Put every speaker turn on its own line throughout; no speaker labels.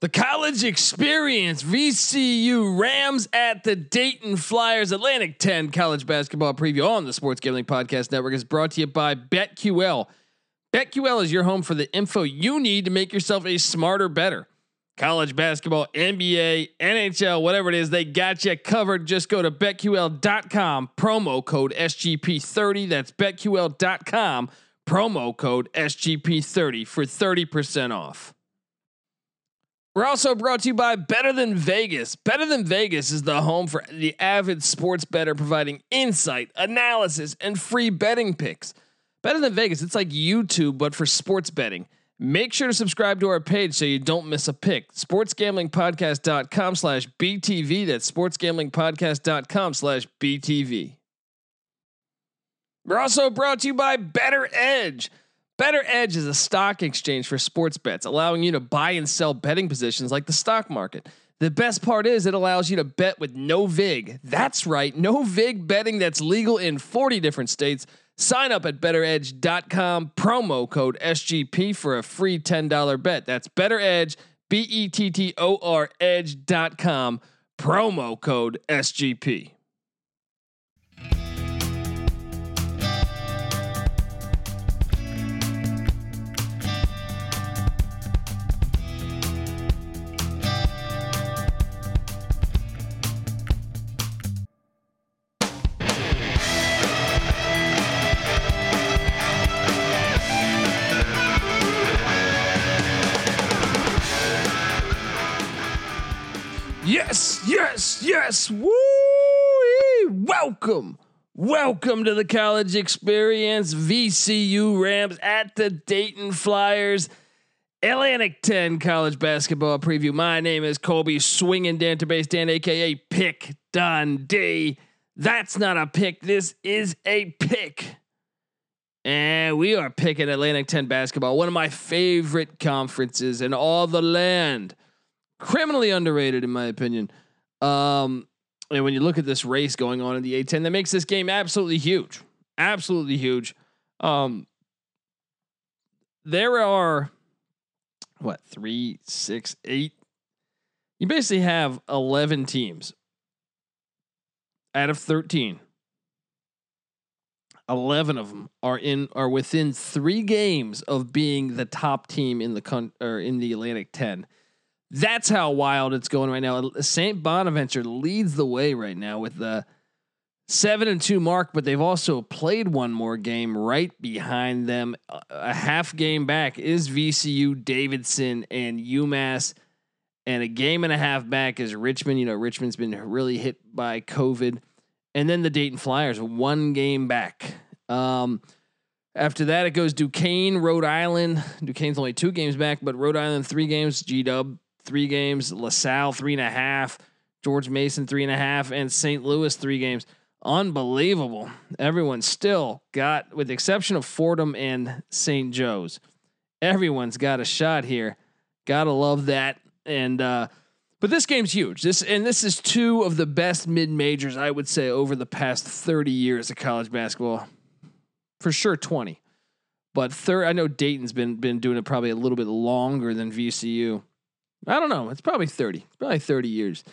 The college experience, VCU Rams at the Dayton Flyers Atlantic 10 college basketball preview on the Sports Gambling Podcast Network is brought to you by BetQL. BetQL is your home for the info you need to make yourself a smarter, bettor. College basketball, NBA, NHL, whatever it is, they got you covered. Just go to betql.com, promo code SGP30. That's betql.com, promo code SGP30 for 30% off. We're also brought to you by Better Than Vegas. Better Than Vegas is the home for the avid sports bettor, providing insight, analysis, and free betting picks. Better Than Vegas, it's like YouTube, but for sports betting. Make sure to subscribe to our page so you don't miss a pick. SportsGamblingPodcast.com slash BTV. That's SportsGamblingPodcast.com slash BTV. We're also brought to you by Bettor Edge. Bettor Edge is a stock exchange for sports bets, allowing you to buy and sell betting positions like the stock market. The best part is it allows you to bet with no VIG. That's right, no VIG betting that's legal in 40 different states. Sign up at bettoredge.com, promo code SGP for a free $10 bet. That's bettoredge, B E T T O R edge.com, promo code SGP. Yes. Woo! Welcome. Welcome to the college experience. VCU Rams at the Dayton Flyers. Atlantic 10 college basketball preview. My name is Colby Swinging Database Dan, aka Pick Dundee. That's not a pick. This is a pick. And we are picking Atlantic 10 basketball, one of my favorite conferences in all the land criminally underrated in my opinion. Um, and when you look at this race going on in the A10, that makes this game absolutely huge, absolutely huge. Um, there are what three, six, eight. You basically have eleven teams out of thirteen. Eleven of them are in are within three games of being the top team in the con or in the Atlantic Ten. That's how wild it's going right now. St. Bonaventure leads the way right now with the seven and two mark, but they've also played one more game right behind them. A half game back is VCU, Davidson, and UMass. And a game and a half back is Richmond. You know, Richmond's been really hit by COVID. And then the Dayton Flyers, one game back. Um, after that, it goes Duquesne, Rhode Island. Duquesne's only two games back, but Rhode Island, three games. G Dub, three games, LaSalle three and a half, George Mason three and a half, and St. Louis three games. Unbelievable. Everyone still got, with the exception of Fordham and St. Joe's, everyone's got a shot here. Gotta love that. And uh, but this game's huge. This and this is two of the best mid majors I would say over the past 30 years of college basketball. For sure 20. But third I know Dayton's been been doing it probably a little bit longer than VCU. I don't know. It's probably 30. It's probably 30 years.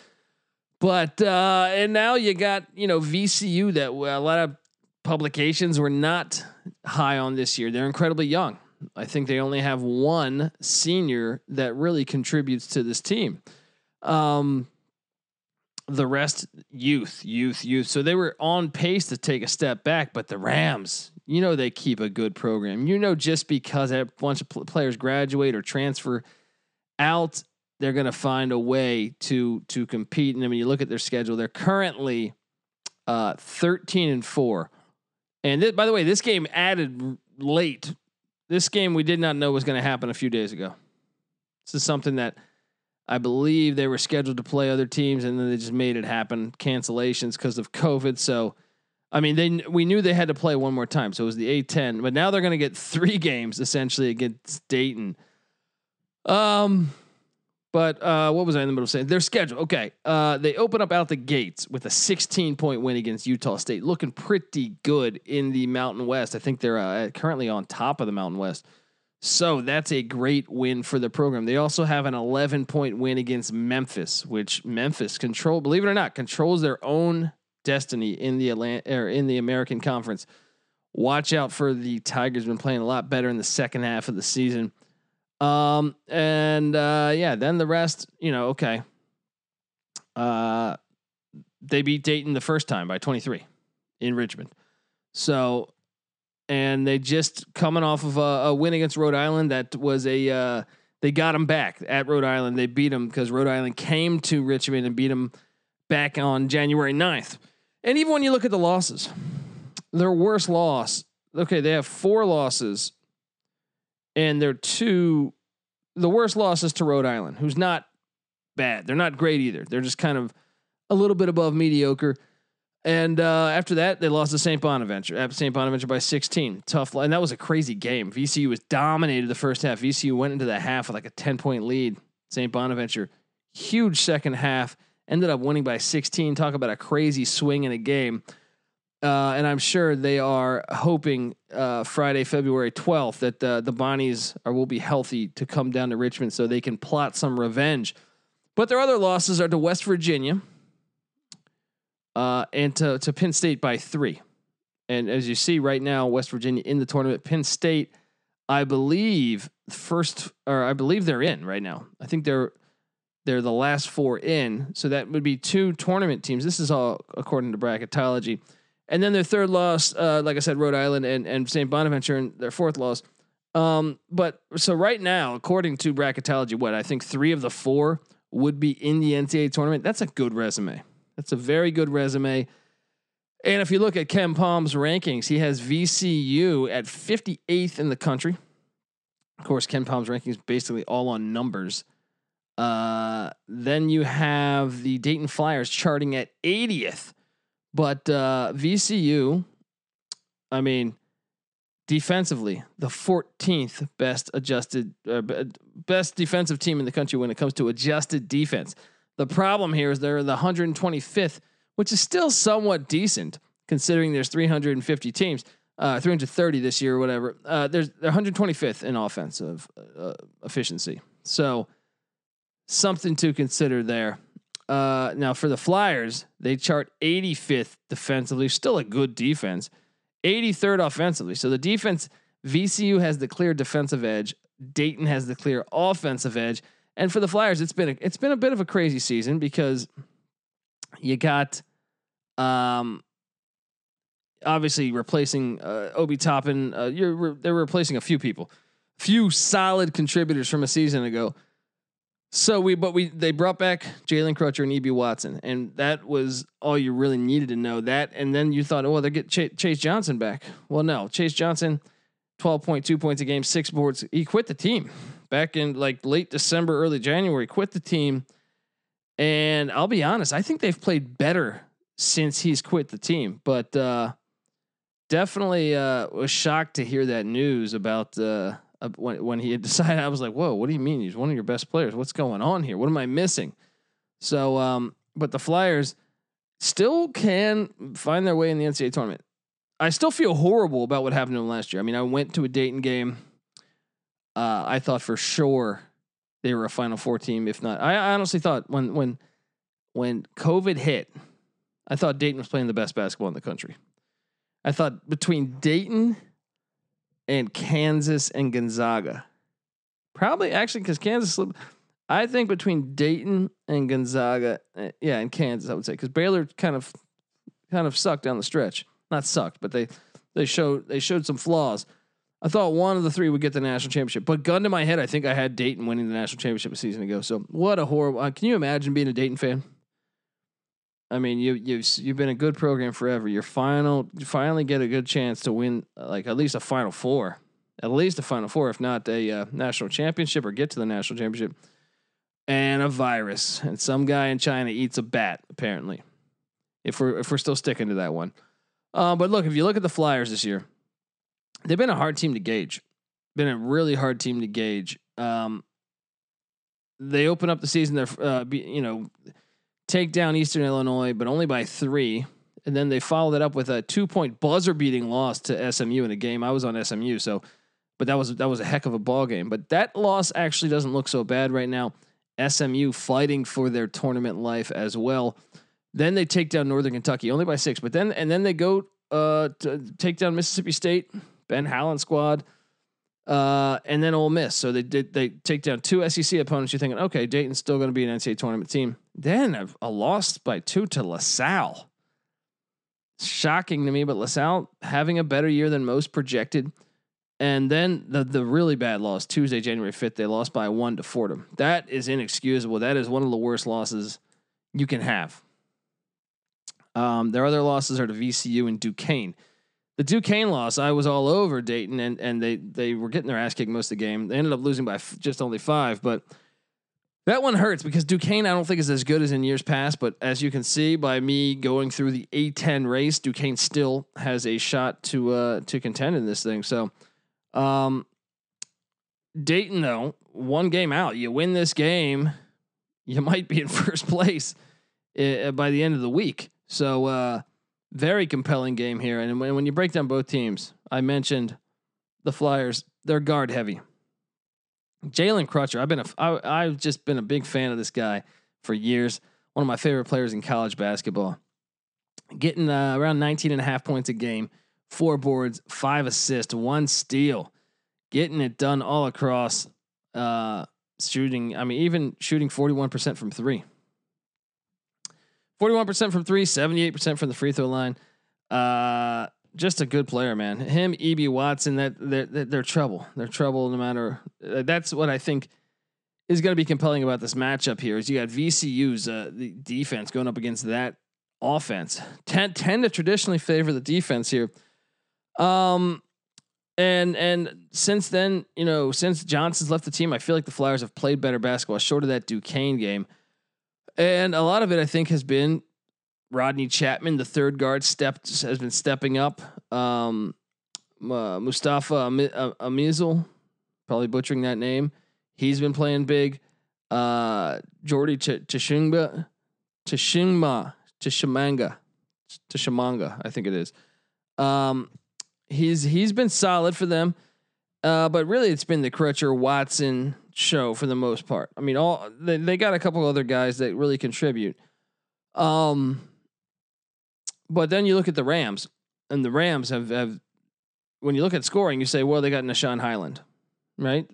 But uh and now you got, you know, VCU that a lot of publications were not high on this year. They're incredibly young. I think they only have one senior that really contributes to this team. Um the rest youth, youth, youth. So they were on pace to take a step back, but the Rams, you know they keep a good program. You know just because a bunch of players graduate or transfer out they're going to find a way to to compete. And I mean, you look at their schedule, they're currently uh, 13 and four. And th- by the way, this game added late. This game we did not know was going to happen a few days ago. This is something that I believe they were scheduled to play other teams, and then they just made it happen. Cancellations because of COVID. So, I mean, they we knew they had to play one more time. So it was the A10, but now they're going to get three games essentially against Dayton. Um, but uh, what was I in the middle of saying? Their schedule. Okay. Uh, they open up out the gates with a 16 point win against Utah State, looking pretty good in the Mountain West. I think they're uh, currently on top of the Mountain West. So that's a great win for the program. They also have an 11 point win against Memphis, which Memphis control, believe it or not, controls their own destiny in the Atlantic or in the American Conference. Watch out for the Tigers. Been playing a lot better in the second half of the season. Um, and uh, yeah, then the rest, you know, okay. Uh, they beat Dayton the first time by 23 in Richmond. So, and they just coming off of a, a win against Rhode Island that was a uh, they got them back at Rhode Island. They beat them because Rhode Island came to Richmond and beat them back on January 9th. And even when you look at the losses, their worst loss, okay, they have four losses and they're two the worst losses to Rhode Island, who's not bad. They're not great either. They're just kind of a little bit above mediocre. And uh, after that, they lost to St. Bonaventure at St. Bonaventure by 16. Tough, and that was a crazy game. VCU was dominated the first half. VCU went into the half with like a 10 point lead. St. Bonaventure, huge second half, ended up winning by 16. Talk about a crazy swing in a game. Uh, and I'm sure they are hoping uh, Friday, February 12th, that the the Bonnies are will be healthy to come down to Richmond so they can plot some revenge. But their other losses are to West Virginia uh, and to to Penn State by three. And as you see right now, West Virginia in the tournament. Penn State, I believe first, or I believe they're in right now. I think they're they're the last four in. So that would be two tournament teams. This is all according to bracketology. And then their third loss, uh, like I said, Rhode Island and, and St. Bonaventure, and their fourth loss. Um, but so right now, according to bracketology, what I think three of the four would be in the NCAA tournament. That's a good resume. That's a very good resume. And if you look at KenPom's rankings, he has VCU at 58th in the country. Of course, KenPom's rankings basically all on numbers. Uh, then you have the Dayton Flyers charting at 80th. But uh, VCU, I mean, defensively, the 14th best adjusted, uh, best defensive team in the country when it comes to adjusted defense. The problem here is they're the 125th, which is still somewhat decent considering there's 350 teams, uh, 330 this year or whatever. Uh, there's they're 125th in offensive uh, efficiency, so something to consider there. Uh, now for the Flyers, they chart 85th defensively, still a good defense. 83rd offensively. So the defense, VCU has the clear defensive edge. Dayton has the clear offensive edge. And for the Flyers, it's been a, it's been a bit of a crazy season because you got um obviously replacing uh, Obi Toppin. Uh, you're re- they're replacing a few people, few solid contributors from a season ago. So we, but we, they brought back Jalen Crutcher and Ibi Watson, and that was all you really needed to know. That, and then you thought, oh, they get Ch- Chase Johnson back. Well, no, Chase Johnson, twelve point two points a game, six boards. He quit the team back in like late December, early January. Quit the team, and I'll be honest, I think they've played better since he's quit the team. But uh, definitely uh, was shocked to hear that news about. Uh, when when he had decided, I was like, "Whoa, what do you mean? He's one of your best players. What's going on here? What am I missing?" So, um, but the Flyers still can find their way in the NCAA tournament. I still feel horrible about what happened to them last year. I mean, I went to a Dayton game. Uh, I thought for sure they were a Final Four team, if not. I, I honestly thought when when when COVID hit, I thought Dayton was playing the best basketball in the country. I thought between Dayton and Kansas and Gonzaga. Probably actually because Kansas. I think between Dayton and Gonzaga, eh, yeah, and Kansas, I would say because Baylor kind of kind of sucked down the stretch. Not sucked, but they they showed they showed some flaws. I thought one of the three would get the national championship, but gun to my head, I think I had Dayton winning the national championship a season ago. So what a horrible! Uh, can you imagine being a Dayton fan? I mean, you you've you've been a good program forever. You're final, you finally get a good chance to win like at least a Final Four, at least a Final Four, if not a uh, national championship or get to the national championship. And a virus, and some guy in China eats a bat. Apparently, if we're if we're still sticking to that one. Uh, but look, if you look at the Flyers this year, they've been a hard team to gauge. Been a really hard team to gauge. Um, they open up the season. They're uh, be, you know take down Eastern Illinois, but only by three. And then they followed it up with a two point buzzer beating loss to SMU in a game. I was on SMU, so but that was that was a heck of a ball game. But that loss actually doesn't look so bad right now. SMU fighting for their tournament life as well. Then they take down Northern Kentucky only by six, but then and then they go uh, to take down Mississippi State, Ben Howland squad, uh, and then Ole Miss. So they did they take down two SEC opponents. You're thinking, okay, Dayton's still going to be an NCAA tournament team. Then a, a loss by two to LaSalle. Shocking to me, but LaSalle having a better year than most projected. And then the the really bad loss Tuesday, January fifth, they lost by one to Fordham. That is inexcusable. That is one of the worst losses you can have. Um, their other losses are to VCU and Duquesne. The Duquesne loss, I was all over Dayton, and and they they were getting their ass kicked most of the game. They ended up losing by f- just only five, but that one hurts because Duquesne I don't think is as good as in years past. But as you can see by me going through the A10 race, Duquesne still has a shot to uh, to contend in this thing. So um, Dayton, though, one game out. You win this game, you might be in first place uh, by the end of the week. So, uh, very compelling game here. And when, when you break down both teams, I mentioned the Flyers, they're guard heavy. Jalen Crutcher, I've been a, I, I've just been a big fan of this guy for years. One of my favorite players in college basketball. Getting uh, around 19 and a half points a game four boards, five assists, one steal, getting it done all across. Uh, shooting, I mean, even shooting 41% from three. 41% from three, 78% from the free throw line. Uh, just a good player, man. Him, Ibi Watson, that they're, they're trouble. They're trouble no matter. Uh, that's what I think is going to be compelling about this matchup here. Is you got VCU's uh, the defense going up against that offense. Tend, tend to traditionally favor the defense here. Um, and and since then, you know, since Johnson's left the team, I feel like the Flyers have played better basketball, short of that Duquesne game. And a lot of it, I think, has been Rodney Chatman, the third guard, stepped has been stepping up. Um, uh, Mustapha Amzil, probably butchering that name. He's been playing big. Uh, Jordy Tshimanga, Tshimanga, Tshimanga, Tshimanga, I think it is. Um, he's he's been solid for them. Uh, but really, it's been the Crutcher Watson show for the most part. I mean, all they, they got a couple other guys that really contribute. Um, but then you look at the Rams, and the Rams have have when you look at scoring, you say, well, they got Nah'Shon Hyland, right?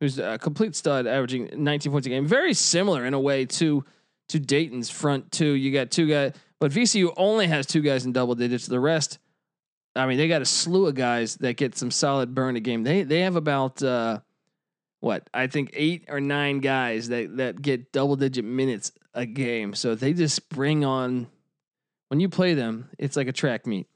Who's a complete stud, averaging 19 points a game. Very similar in a way to to Dayton's front two. You got two guys, but VCU only has two guys in double digits. The rest I mean, they got a slew of guys that get some solid burn a game. They they have about uh, what I think eight or nine guys that that get double digit minutes a game. So they just bring on when you play them, it's like a track meet.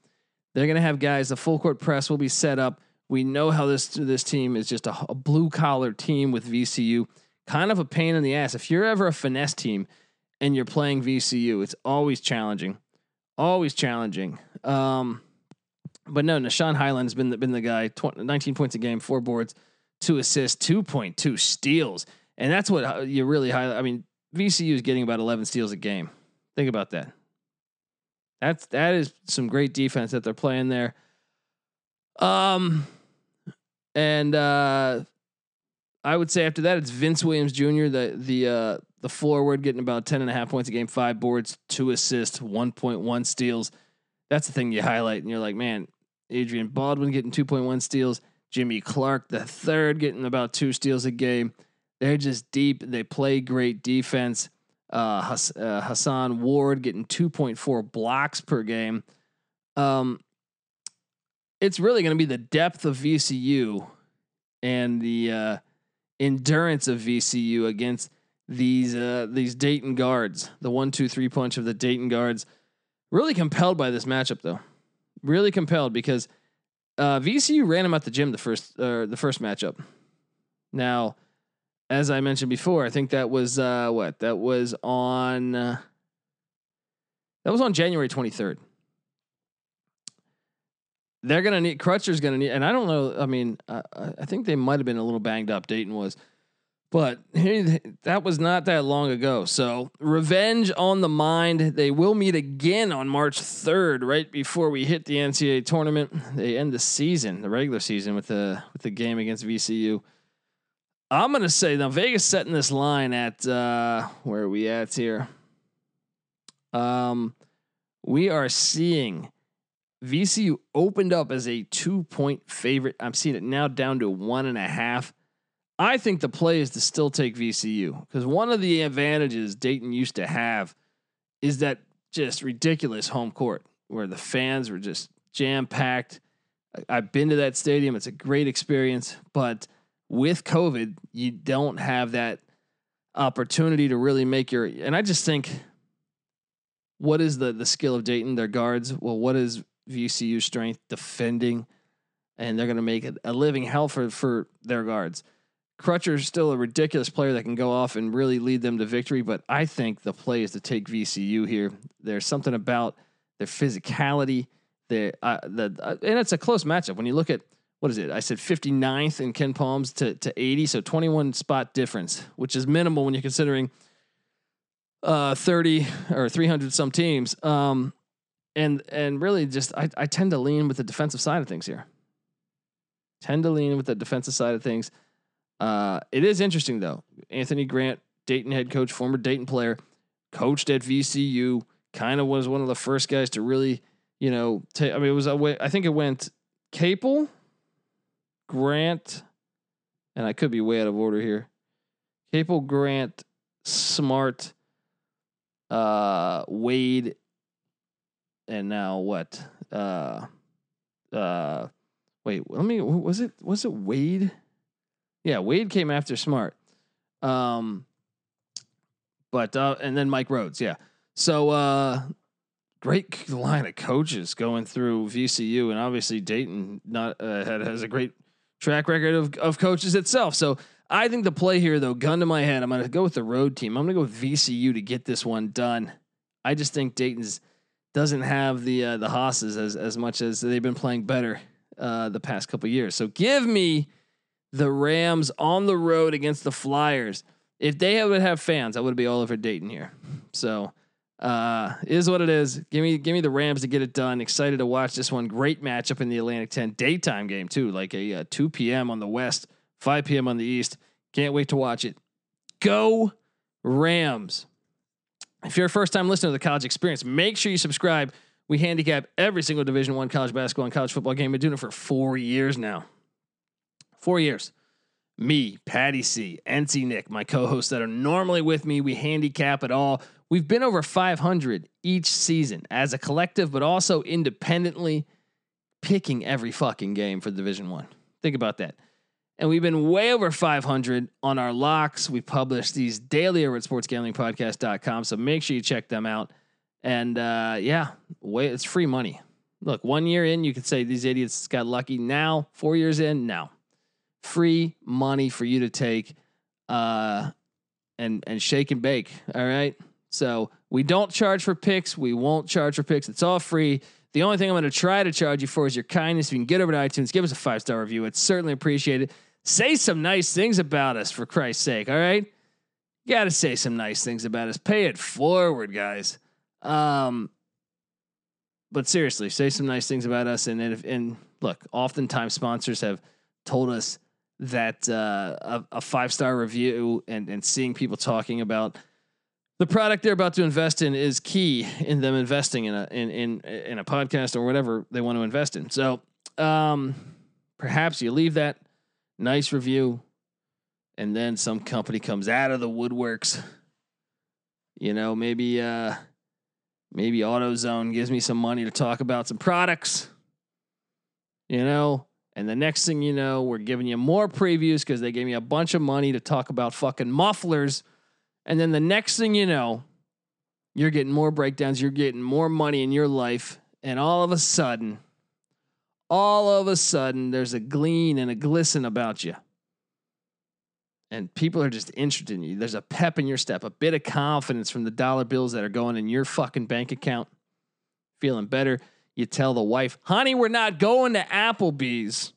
They're gonna have guys. The full court press will be set up. We know how this this team is just a, a blue collar team with VCU. Kind of a pain in the ass. If you're ever a finesse team and you're playing VCU, it's always challenging. Always challenging. Um, but no, Nah'Shon Hyland has been the, been the guy. 20, 19 points a game, four boards, two assists, two point two steals, and that's what uh, you really highlight. I mean, VCU is getting about 11 steals a game. Think about that. That's that is some great defense that they're playing there. Um, and uh, I would say after that it's Vince Williams Jr. the the uh, the forward getting about 10 and a half points a game, five boards, two assists, 1.1 steals. That's the thing you highlight, and you're like, man, Adrian Baldwin getting 2.1 steals, Jimmy Clark the third getting about two steals a game. They're just deep. They play great defense. Uh, uh, Hason Ward getting 2.4 blocks per game. Um, it's really going to be the depth of VCU and the uh, endurance of VCU against these uh, these Dayton guards. The one, two, three punch of the Dayton guards. Really compelled by this matchup, though. Really compelled because uh, VCU ran him out the gym the first uh, the first matchup. Now, as I mentioned before, I think that was uh, what that was on. Uh, that was on January twenty third. They're gonna need Crutcher's gonna need, and I don't know. I mean, I think they might have been a little banged up. Dayton was, But that was not that long ago. So, revenge on the mind. They will meet again on March 3rd, right before we hit the NCAA tournament. They end the season, the regular season, with the with the game against VCU. I'm gonna say now Vegas setting this line at uh, where are we at here? Um, we are seeing VCU opened up as a two point favorite. I'm seeing it now down to one and a half. I think the play is to still take VCU because one of the advantages Dayton used to have is that just ridiculous home court where the fans were just jam packed. I've been to that stadium. It's a great experience, but with COVID, you don't have that opportunity to really make your and I just think what is the the skill of Dayton, their guards? Well, what is VCU strength defending? And they're gonna make it a living hell for for their guards. Crutcher's is still a ridiculous player that can go off and really lead them to victory, but I think the play is to take VCU here. There's something about their physicality, their uh, the uh, and it's a close matchup. When you look at what is it? I said 59th in KenPom's to to 80, so 21 spot difference, which is minimal when you're considering uh 30 or 300 some teams. Um and and really just I I tend to lean with the defensive side of things here. Tend to lean with the defensive side of things. Uh, it is interesting though. Anthony Grant, Dayton head coach, former Dayton player, coached at VCU, kind of was one of the first guys to really, you know, take. I mean, it was. I think it went Capel, Grant, and I could be way out of order here. Capel, Grant, Smart, uh, Wade, and now what? Uh, uh, wait, let me. Was it was it Wade? Yeah, Wade came after Smart. Um, but uh, and then Mike Rhoades, yeah. So uh, great line of coaches going through VCU, and obviously Dayton not uh, had, has a great track record of of coaches itself. So I think the play here, though, gun to my head, I'm going to go with the road team. I'm going to go with VCU to get this one done. I just think Dayton's doesn't have the uh, the hosses as as much as they've been playing better uh, the past couple years. So give me the Rams on the road against the Flyers. If they would have fans, I would be all over Dayton here. So uh is what it is. Give me give me the Rams to get it done. Excited to watch this one. Great matchup in the Atlantic 10 daytime game too, like a uh, 2 p.m. on the west, 5 p.m. on the east. Can't wait to watch it. Go Rams. If you're a first time listener to the college experience, make sure you subscribe. We handicap every single Division One college basketball and college football game. We've been doing it for four years now. Four years. Me, Patty C, NC Nick, my co-hosts that are normally with me, we handicap it all. We've been over 500 each season as a collective, but also independently picking every fucking game for Division One. Think about that. And we've been way over 500 on our locks. We publish these daily over at sportsgamblingpodcast.com. So make sure you check them out. And uh, yeah, way it's free money. Look, one year in, you could say these idiots got lucky. Now, four years in, now free money for you to take uh, and and shake and bake. All right. So we don't charge for picks. We won't charge for picks. It's all free. The only thing I'm going to try to charge you for is your kindness. If you can get over to iTunes, give us a five star review. It's certainly appreciated. Say some nice things about us, for Christ's sake. All right. You got to say some nice things about us. Pay it forward, guys. Um, but seriously, say some nice things about us. And and, if, and look, oftentimes sponsors have told us that uh, a, a five star review and and seeing people talking about the product they're about to invest in is key in them investing in a in in in a podcast or whatever they want to invest in. So um, perhaps you leave that nice review, and then some company comes out of the woodworks. You know, maybe uh, maybe AutoZone gives me some money to talk about some products. You know, and the next thing you know, we're giving you more previews because they gave me a bunch of money to talk about fucking mufflers. And then the next thing you know, you're getting more breakdowns, you're getting more money in your life. And all of a sudden, all of a sudden, there's a gleam and a glisten about you. And people are just interested in you. There's a pep in your step, a bit of confidence from the dollar bills that are going in your fucking bank account. Feeling better you tell the wife, honey, we're not going to Applebee's.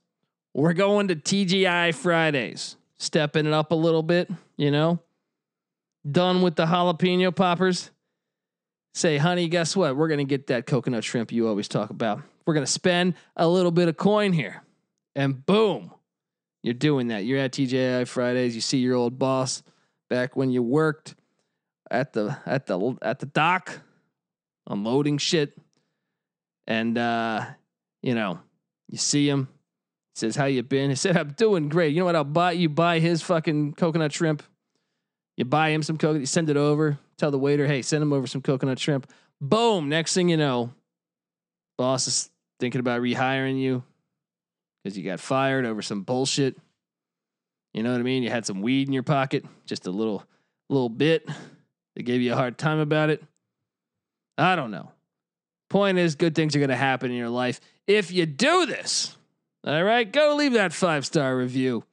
We're going to TGI Fridays. Stepping it up a little bit. you know, done with the jalapeno poppers. Say, honey, guess what? We're going to get that coconut shrimp you always talk about. We're going to spend a little bit of coin here. And boom, you're doing that. You're at TGI Fridays. You see your old boss back when you worked at the at the at the dock unloading shit. And uh, you know, you see him. He says, How you been? He said, I'm doing great. You know what? I'll buy you buy his fucking coconut shrimp. You buy him some coconut, you send it over, tell the waiter, hey, send him over some coconut shrimp. Boom. Next thing you know, boss is thinking about rehiring you because you got fired over some bullshit. You know what I mean? You had some weed in your pocket, just a little little bit. They gave you a hard time about it. I don't know. Point is, good things are going to happen in your life if you do this. All right, go leave that five star review.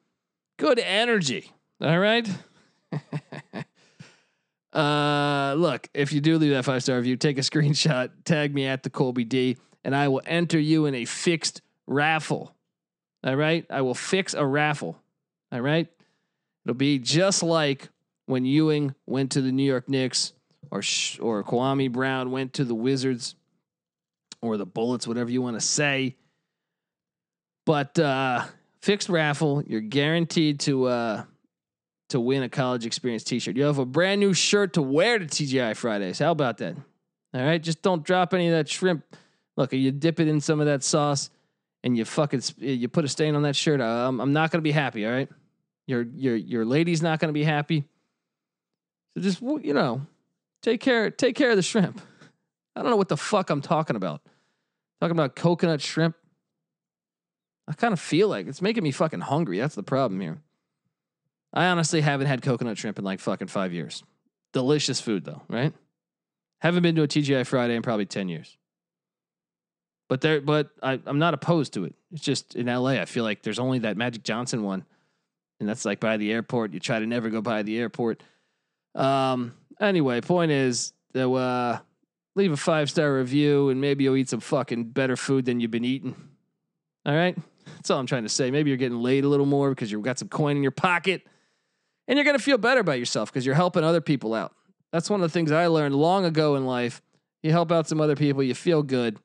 Good energy. All right. uh, look, if you do leave that five star review, take a screenshot, tag me at the Colby D, and I will enter you in a fixed raffle. All right, I will fix a raffle. All right, it'll be just like when Ewing went to the New York Knicks, or or Kwame Brown went to the Wizards, or the Bullets, whatever you want to say. But uh, fixed raffle, you're guaranteed to uh, to win a college experience T-shirt. You have a brand new shirt to wear to TGI Fridays. How about that? All right, just don't drop any of that shrimp. Look, you dip it in some of that sauce, and you fucking you put a stain on that shirt. I'm, I'm not gonna be happy. All right, your your your lady's not gonna be happy. So just you know, take care take care of the shrimp. I don't know what the fuck I'm talking about. Talking about coconut shrimp. I kind of feel like it's making me fucking hungry. That's the problem here. I honestly haven't had coconut shrimp in like fucking five years. Delicious food though, right? Haven't been to a TGI Friday in probably 10 years. But there, but I, I'm not opposed to it. It's just in LA, I feel like there's only that Magic Johnson one. And that's like by the airport. You try to never go by the airport. Um, anyway, point is that uh leave a five star review and maybe you'll eat some fucking better food than you've been eating. All right? That's all I'm trying to say. Maybe you're getting laid a little more because you've got some coin in your pocket and you're going to feel better about yourself because you're helping other people out. That's one of the things I learned long ago in life. You help out some other people, you feel good,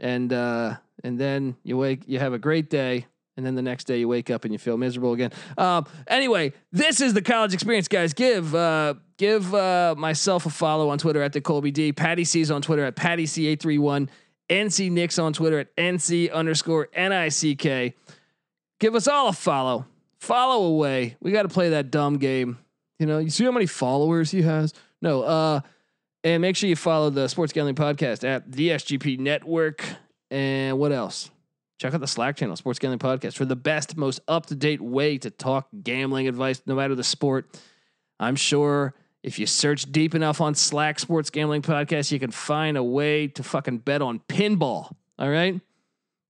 and uh, and then you wake, you have a great day, and then the next day you wake up and you feel miserable again. Um, anyway, this is the college experience, guys. Give uh, give uh, myself a follow on Twitter at the Colby D. Patty C's on Twitter at Patty C eight three one. NC Nicks on Twitter at NC underscore N I C K. Give us all a follow follow away. We got to play that dumb game. You know, you see how many followers he has? No, uh, and make sure you follow the Sports Gambling Podcast at the SGP Network. And what else? Check out the Slack channel, Sports Gambling Podcast, for the best, most up to date way to talk gambling advice, no matter the sport. I'm sure if you search deep enough on Slack Sports Gambling Podcast, you can find a way to fucking bet on pinball. All right.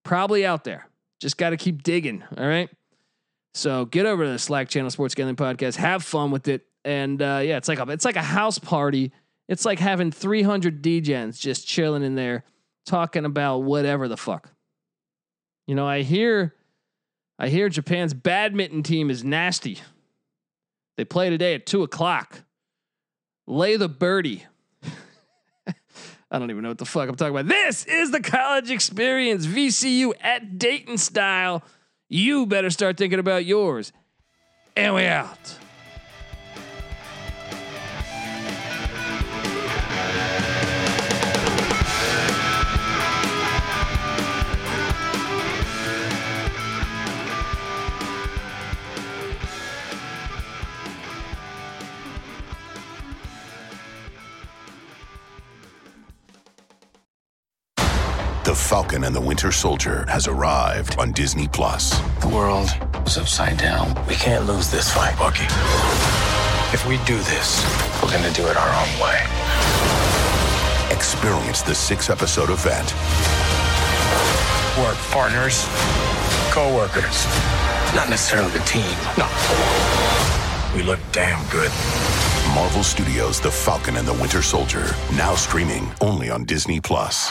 Probably out there. Just got to keep digging. All right. So get over to the Slack channel, Sports Gambling Podcast. Have fun with it, and uh, yeah, it's like a it's like a house party. It's like having 300 DJs just chilling in there, talking about whatever the fuck. You know, I hear, I hear Japan's badminton team is nasty. They play today at two o'clock. Lay the birdie. I don't even know what the fuck I'm talking about. This is the college experience, VCU at Dayton style. You better start thinking about yours. And we out.
The Falcon and the Winter Soldier has arrived on Disney Plus.
The world is upside down. We can't lose this fight, Bucky. If we do this, we're going to do it our own way.
Experience the six episode event.
We're partners, co workers, not necessarily the team. No. We look damn good.
Marvel Studios' The Falcon and the Winter Soldier, now streaming only on Disney Plus.